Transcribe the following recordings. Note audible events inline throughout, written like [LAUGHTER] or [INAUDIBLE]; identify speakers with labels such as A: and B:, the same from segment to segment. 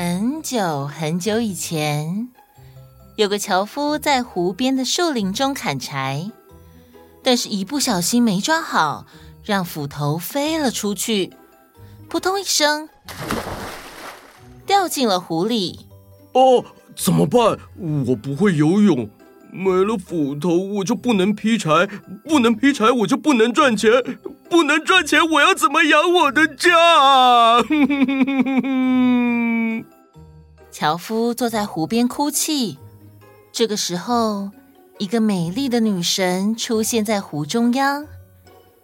A: 很久很久以前，有个樵夫在湖边的树林中砍柴，但是一不小心没抓好，让斧头飞了出去，扑通一声，掉进了湖里。
B: 哦，怎么办？我不会游泳。没了斧头，我就不能劈柴；不能劈柴，我就不能赚钱；不能赚钱，我要怎么养我的家？[LAUGHS]
A: 樵夫坐在湖边哭泣。这个时候，一个美丽的女神出现在湖中央。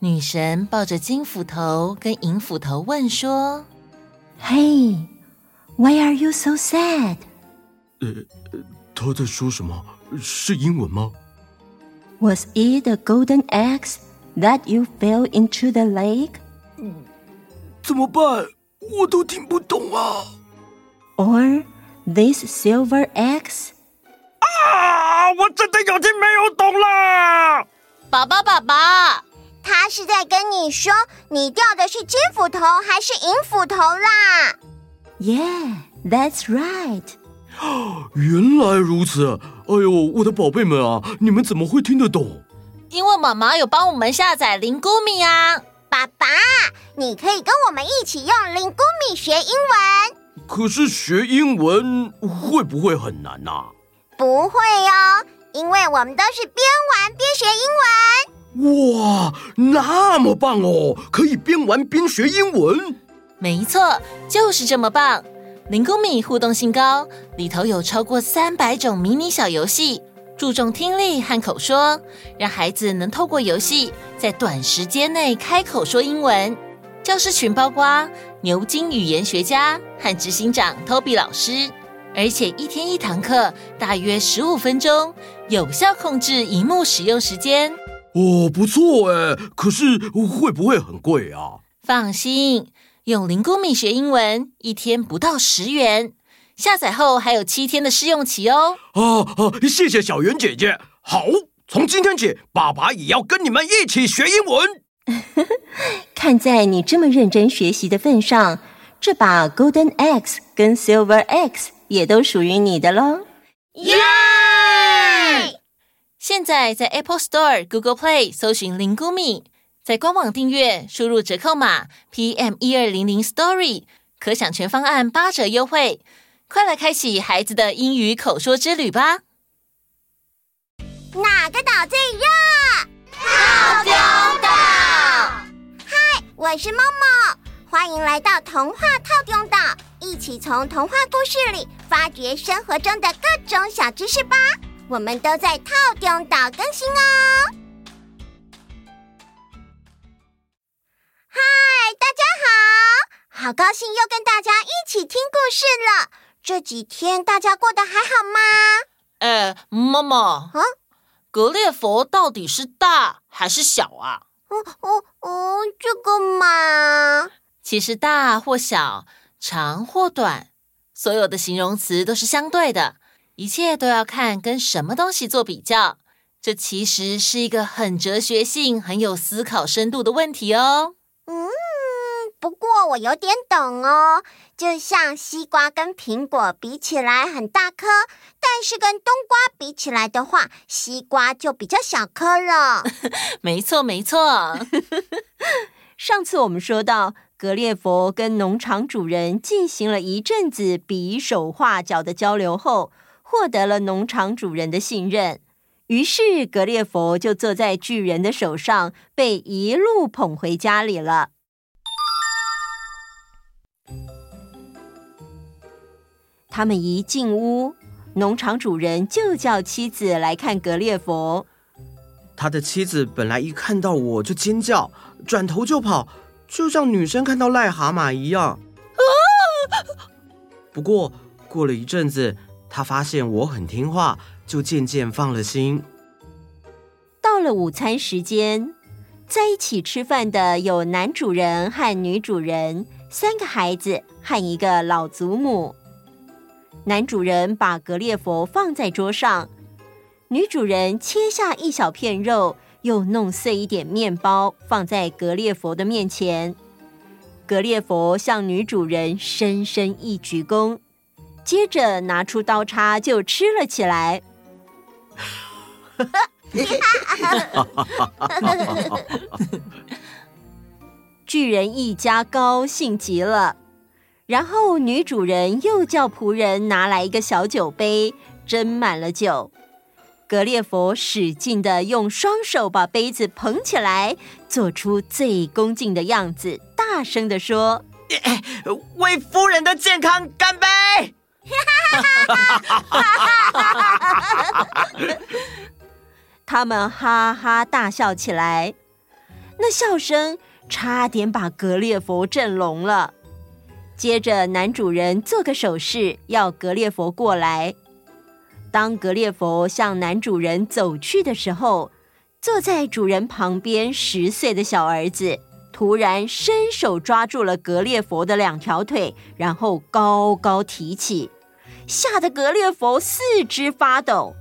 A: 女神抱着金斧头跟银斧头，问说
C: ：“Hey, why are you so sad？”
B: 呃，他在说什么？是英文吗
C: ？Was it the golden axe that you fell into the lake？
B: 怎么办？我都听不懂啊。
C: Or this silver axe？
B: 啊！我真的有听没有懂啦！
A: 宝宝宝宝，
D: 他是在跟你说，你掉的是金斧头还是银斧头啦
C: ？Yeah, that's right.
B: 原来如此！哎呦，我的宝贝们啊，你们怎么会听得懂？
A: 因为妈妈有帮我们下载灵菇米啊！
D: 爸爸，你可以跟我们一起用灵菇米学英文。
B: 可是学英文会不会很难呐？
D: 不会哦，因为我们都是边玩边学英
B: 文。哇，那么棒哦！可以边玩边学英文？
A: 没错，就是这么棒。零公米互动性高，里头有超过三百种迷你小游戏，注重听力和口说，让孩子能透过游戏在短时间内开口说英文。教师群包括牛津语言学家和执行长 Toby 老师，而且一天一堂课，大约十五分钟，有效控制荧幕使用时间。
B: 哦，不错哎，可是会不会很贵啊？
A: 放心。用灵菇米学英文，一天不到十元。下载后还有七天的试用期哦。
B: 啊啊！谢谢小圆姐姐。好，从今天起，爸爸也要跟你们一起学英文。[LAUGHS]
C: 看在你这么认真学习的份上，这把 Golden Axe 跟 Silver Axe 也都属于你的喽。
D: 耶！
A: 现在在 Apple Store、Google Play 搜寻灵菇米。在官网订阅，输入折扣码 PM 一二零零 Story，可享全方案八折优惠。快来开启孩子的英语口说之旅吧！
D: 哪个岛最热？
E: 套丁岛。
D: 嗨，我是 Momo，欢迎来到童话套用岛，一起从童话故事里发掘生活中的各种小知识吧。我们都在套用岛更新哦。嗨，大家好好高兴又跟大家一起听故事了。这几天大家过得还好吗？
A: 呃，妈妈，啊，格列佛到底是大还是小啊？
D: 哦哦哦，这个嘛，
A: 其实大或小，长或短，所有的形容词都是相对的，一切都要看跟什么东西做比较。这其实是一个很哲学性、很有思考深度的问题哦。
D: 不过我有点懂哦，就像西瓜跟苹果比起来很大颗，但是跟冬瓜比起来的话，西瓜就比较小颗了。[LAUGHS]
A: 没错，没错。
C: 上次我们说到，格列佛跟农场主人进行了一阵子比手画脚的交流后，获得了农场主人的信任，于是格列佛就坐在巨人的手上，被一路捧回家里了。他们一进屋，农场主人就叫妻子来看格列佛。
F: 他的妻子本来一看到我就尖叫，转头就跑，就像女生看到癞蛤蟆一样。啊！不过过了一阵子，他发现我很听话，就渐渐放了心。
C: 到了午餐时间，在一起吃饭的有男主人和女主人，三个孩子和一个老祖母。男主人把格列佛放在桌上，女主人切下一小片肉，又弄碎一点面包放在格列佛的面前。格列佛向女主人深深一鞠躬，接着拿出刀叉就吃了起来。[LAUGHS] [LAUGHS] 巨人一家高兴极了，然后女主人又叫仆人拿来一个小酒杯，斟满了酒。格列佛使劲的用双手把杯子捧起来，做出最恭敬的样子，大声的说：“
F: 为夫人的健康干杯！” [LAUGHS]
C: 他们哈哈大笑起来，那笑声差点把格列佛震聋了。接着，男主人做个手势，要格列佛过来。当格列佛向男主人走去的时候，坐在主人旁边十岁的小儿子突然伸手抓住了格列佛的两条腿，然后高高提起，吓得格列佛四肢发抖。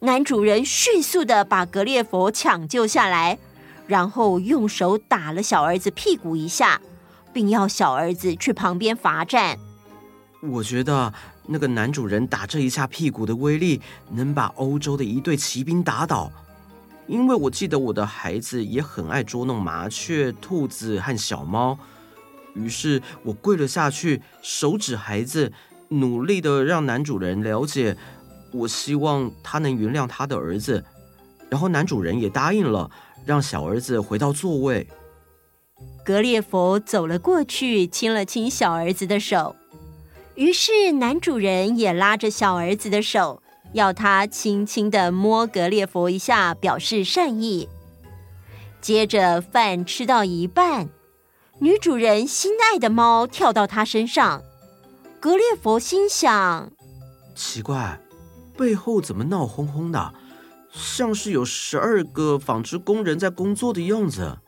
C: 男主人迅速的把格列佛抢救下来，然后用手打了小儿子屁股一下，并要小儿子去旁边罚站。
F: 我觉得。那个男主人打这一下屁股的威力，能把欧洲的一队骑兵打倒。因为我记得我的孩子也很爱捉弄麻雀、兔子和小猫，于是我跪了下去，手指孩子，努力的让男主人了解，我希望他能原谅他的儿子。然后男主人也答应了，让小儿子回到座位。
C: 格列佛走了过去，亲了亲小儿子的手。于是，男主人也拉着小儿子的手，要他轻轻地摸格列佛一下，表示善意。接着，饭吃到一半，女主人心爱的猫跳到他身上。格列佛心想：
F: 奇怪，背后怎么闹哄哄的，像是有十二个纺织工人在工作的样子。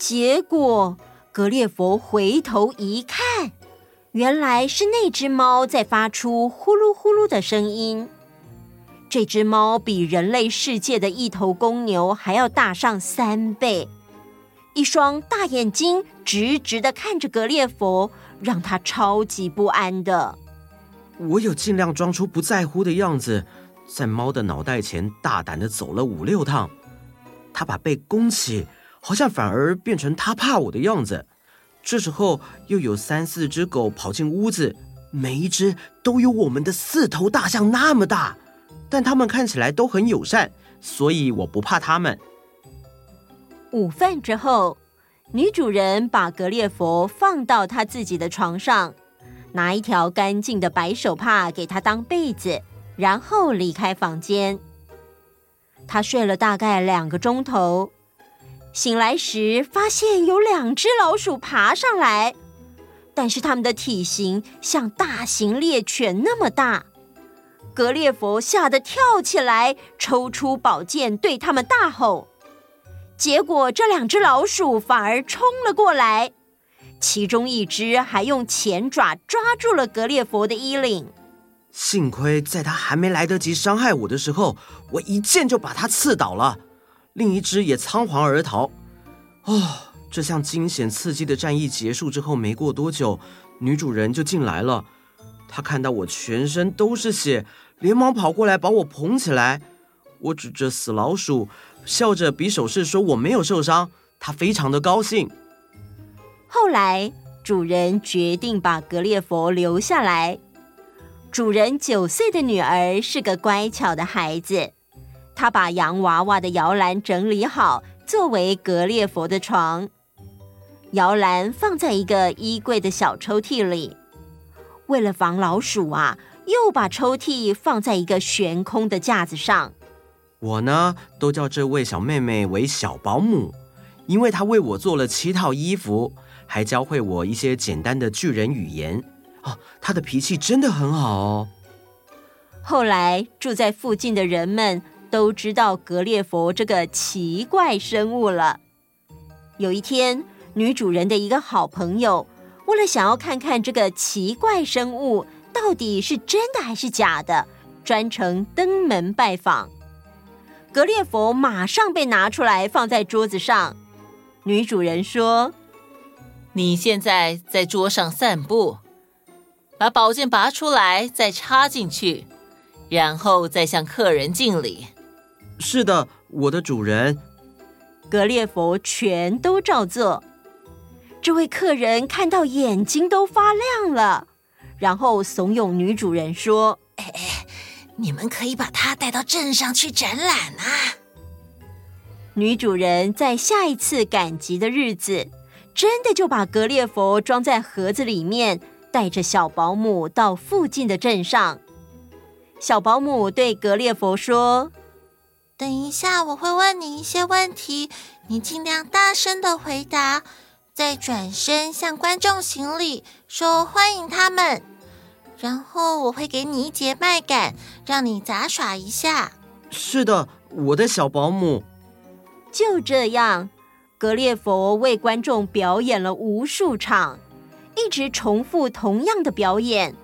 C: 结果，格列佛回头一看。原来是那只猫在发出呼噜呼噜的声音。这只猫比人类世界的一头公牛还要大上三倍，一双大眼睛直直的看着格列佛，让他超级不安的。
F: 我有尽量装出不在乎的样子，在猫的脑袋前大胆的走了五六趟。他把背弓起，好像反而变成他怕我的样子。这时候，又有三四只狗跑进屋子，每一只都有我们的四头大象那么大，但它们看起来都很友善，所以我不怕它们。
C: 午饭之后，女主人把格列佛放到她自己的床上，拿一条干净的白手帕给他当被子，然后离开房间。她睡了大概两个钟头。醒来时，发现有两只老鼠爬上来，但是它们的体型像大型猎犬那么大。格列佛吓得跳起来，抽出宝剑对他们大吼。结果这两只老鼠反而冲了过来，其中一只还用前爪抓住了格列佛的衣领。
F: 幸亏在他还没来得及伤害我的时候，我一剑就把他刺倒了。另一只也仓皇而逃。哦，这项惊险刺激的战役结束之后，没过多久，女主人就进来了。她看到我全身都是血，连忙跑过来把我捧起来。我指着死老鼠，笑着比手势说我没有受伤。她非常的高兴。
C: 后来，主人决定把格列佛留下来。主人九岁的女儿是个乖巧的孩子。他把洋娃娃的摇篮整理好，作为格列佛的床。摇篮放在一个衣柜的小抽屉里。为了防老鼠啊，又把抽屉放在一个悬空的架子上。
F: 我呢，都叫这位小妹妹为小保姆，因为她为我做了七套衣服，还教会我一些简单的巨人语言。哦，她的脾气真的很好哦。
C: 后来住在附近的人们。都知道格列佛这个奇怪生物了。有一天，女主人的一个好朋友，为了想要看看这个奇怪生物到底是真的还是假的，专程登门拜访。格列佛马上被拿出来放在桌子上。女主人说：“
A: 你现在在桌上散步，把宝剑拔出来，再插进去，然后再向客人敬礼。
F: 是的，我的主人。
C: 格列佛全都照做。这位客人看到眼睛都发亮了，然后怂恿女主人说：“
A: 哎哎，你们可以把他带到镇上去展览啊！”
C: 女主人在下一次赶集的日子，真的就把格列佛装在盒子里面，带着小保姆到附近的镇上。小保姆对格列佛说：“
E: 等一下，我会问你一些问题，你尽量大声的回答。”再转身向观众行礼，说欢迎他们。然后我会给你一节麦杆，让你杂耍一下。
F: 是的，我的小保姆。
C: 就这样，格列佛为观众表演了无数场，一直重复同样的表演，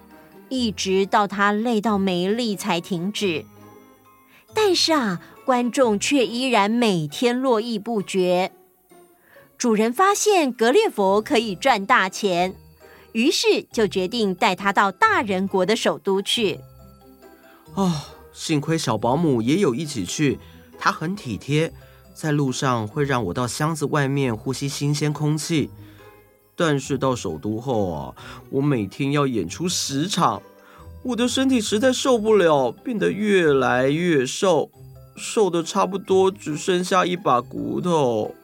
C: 一直到他累到没力才停止。但是啊，观众却依然每天络绎不绝。主人发现格列佛可以赚大钱，于是就决定带他到大人国的首都去。
F: 哦，幸亏小保姆也有一起去，她很体贴，在路上会让我到箱子外面呼吸新鲜空气。但是到首都后啊，我每天要演出十场，我的身体实在受不了，变得越来越瘦，瘦得差不多只剩下一把骨头。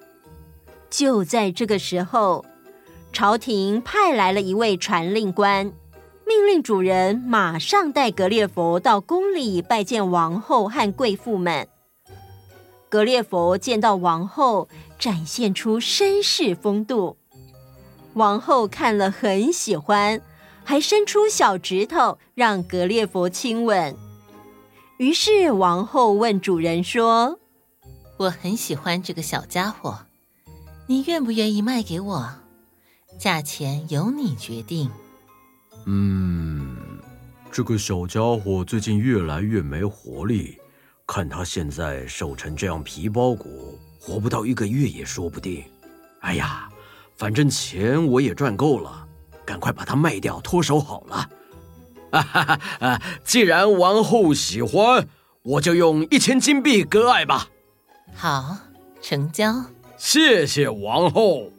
C: 就在这个时候，朝廷派来了一位传令官，命令主人马上带格列佛到宫里拜见王后和贵妇们。格列佛见到王后，展现出绅士风度。王后看了很喜欢，还伸出小指头让格列佛亲吻。于是王后问主人说：“
A: 我很喜欢这个小家伙。”你愿不愿意卖给我？价钱由你决定。
B: 嗯，这个小家伙最近越来越没活力，看他现在瘦成这样皮包骨，活不到一个月也说不定。哎呀，反正钱我也赚够了，赶快把它卖掉脱手好了。哈哈哈！既然王后喜欢，我就用一千金币割爱吧。
A: 好，成交。
B: 谢谢王后。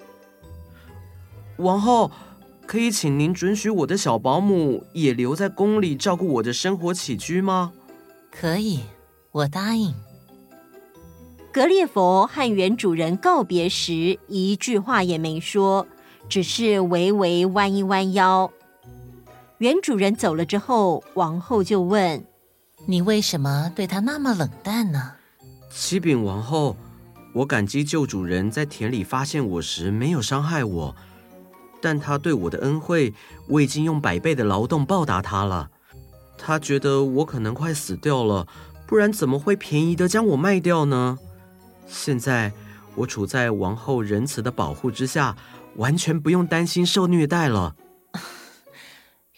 F: 王后，可以请您准许我的小保姆也留在宫里照顾我的生活起居吗？
A: 可以，我答应。
C: 格列佛和原主人告别时，一句话也没说，只是微微弯一弯腰。原主人走了之后，王后就问：“
A: 你为什么对他那么冷淡呢？”
F: 启禀王后。我感激旧主人在田里发现我时没有伤害我，但他对我的恩惠，我已经用百倍的劳动报答他了。他觉得我可能快死掉了，不然怎么会便宜的将我卖掉呢？现在我处在王后仁慈的保护之下，完全不用担心受虐待了。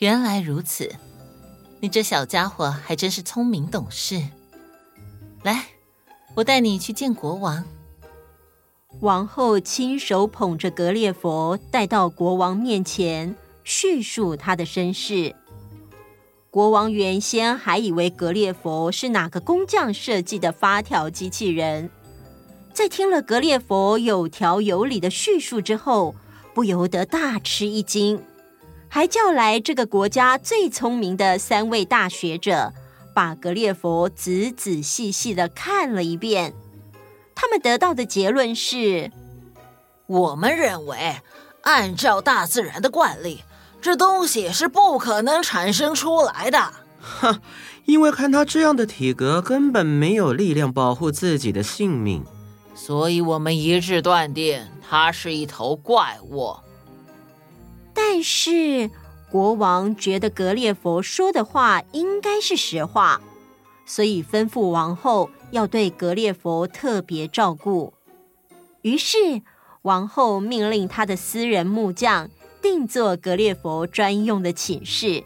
A: 原来如此，你这小家伙还真是聪明懂事。来，我带你去见国王。
C: 王后亲手捧着格列佛带到国王面前，叙述他的身世。国王原先还以为格列佛是哪个工匠设计的发条机器人，在听了格列佛有条有理的叙述之后，不由得大吃一惊，还叫来这个国家最聪明的三位大学者，把格列佛仔仔细细的看了一遍。他们得到的结论是：
A: 我们认为，按照大自然的惯例，这东西是不可能产生出来的。
F: 哼，因为看他这样的体格，根本没有力量保护自己的性命，
A: 所以我们一致断定他是一头怪物。
C: 但是国王觉得格列佛说的话应该是实话，所以吩咐王后。要对格列佛特别照顾，于是王后命令他的私人木匠定做格列佛专用的寝室，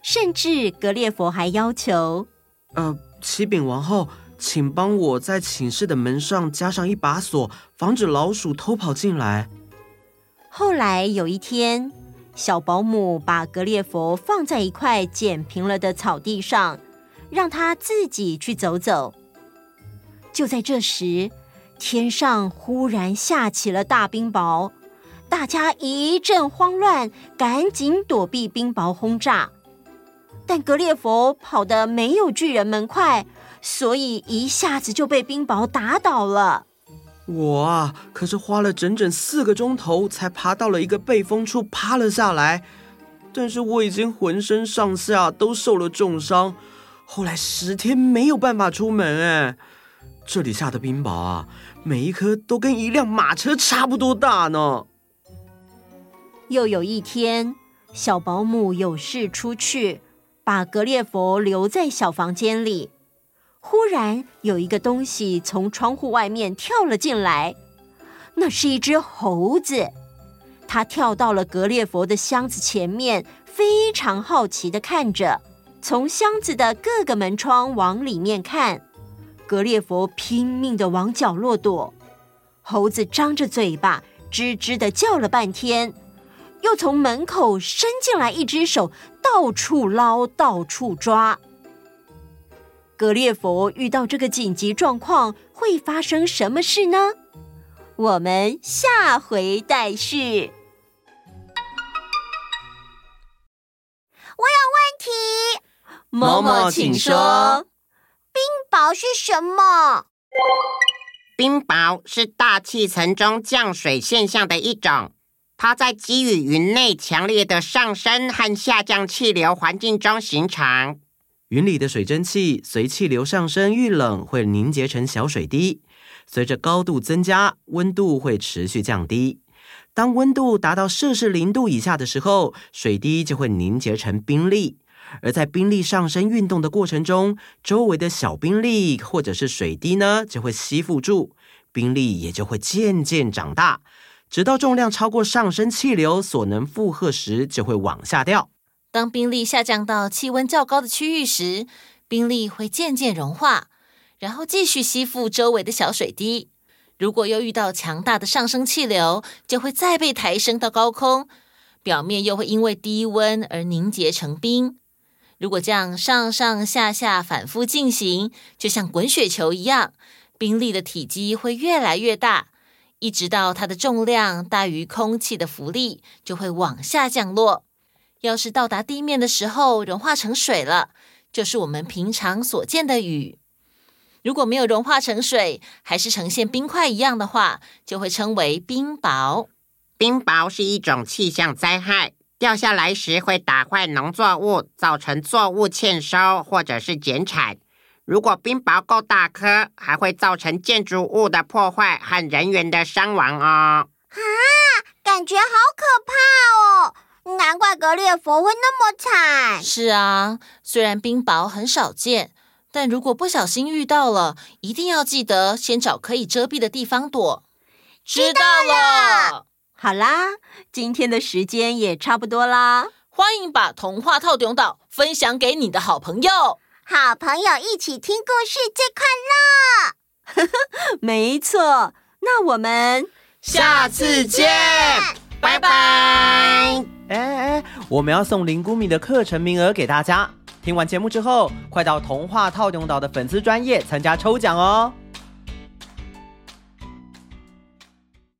C: 甚至格列佛还要求：“
F: 呃，启禀王后，请帮我在寝室的门上加上一把锁，防止老鼠偷跑进来。”
C: 后来有一天，小保姆把格列佛放在一块剪平了的草地上，让他自己去走走。就在这时，天上忽然下起了大冰雹，大家一阵慌乱，赶紧躲避冰雹轰炸。但格列佛跑得没有巨人们快，所以一下子就被冰雹打倒了。
F: 我啊，可是花了整整四个钟头才爬到了一个背风处，趴了下来。但是我已经浑身上下都受了重伤，后来十天没有办法出门。哎，这里下的冰雹啊，每一颗都跟一辆马车差不多大呢。
C: 又有一天，小保姆有事出去，把格列佛留在小房间里。忽然有一个东西从窗户外面跳了进来，那是一只猴子。它跳到了格列佛的箱子前面，非常好奇的看着，从箱子的各个门窗往里面看。格列佛拼命的往角落躲，猴子张着嘴巴，吱吱地叫了半天，又从门口伸进来一只手，到处捞，到处抓。格列佛遇到这个紧急状况，会发生什么事呢？我们下回待续。
D: 我有问题，
A: 某某，请说。
D: 冰雹是什么？
G: 冰雹是大气层中降水现象的一种，它在积雨云内强烈的上升和下降气流环境中形成。
F: 云里的水蒸气随气流上升遇冷，会凝结成小水滴。随着高度增加，温度会持续降低。当温度达到摄氏零度以下的时候，水滴就会凝结成冰粒。而在冰粒上升运动的过程中，周围的小冰粒或者是水滴呢，就会吸附住，冰粒也就会渐渐长大，直到重量超过上升气流所能负荷时，就会往下掉。
A: 当冰粒下降到气温较高的区域时，冰粒会渐渐融化，然后继续吸附周围的小水滴。如果又遇到强大的上升气流，就会再被抬升到高空，表面又会因为低温而凝结成冰。如果这样上上下下反复进行，就像滚雪球一样，冰粒的体积会越来越大，一直到它的重量大于空气的浮力，就会往下降落。要是到达地面的时候融化成水了，就是我们平常所见的雨。如果没有融化成水，还是呈现冰块一样的话，就会称为冰雹。
G: 冰雹是一种气象灾害，掉下来时会打坏农作物，造成作物欠收或者是减产。如果冰雹够大颗，还会造成建筑物的破坏和人员的伤亡哦。
D: 啊，感觉好可怕哦！难怪格列佛会那么惨。
A: 是啊，虽然冰雹很少见，但如果不小心遇到了，一定要记得先找可以遮蔽的地方躲。
D: 知道了。
C: 好啦，今天的时间也差不多啦。
A: 欢迎把童话套顶岛分享给你的好朋友，
D: 好朋友一起听故事最快乐。[LAUGHS]
C: 没错，那我们
A: 下次见，拜拜。
F: 哎哎，我们要送林谷米的课程名额给大家。听完节目之后，快到童话套用岛的粉丝专业参加抽奖哦。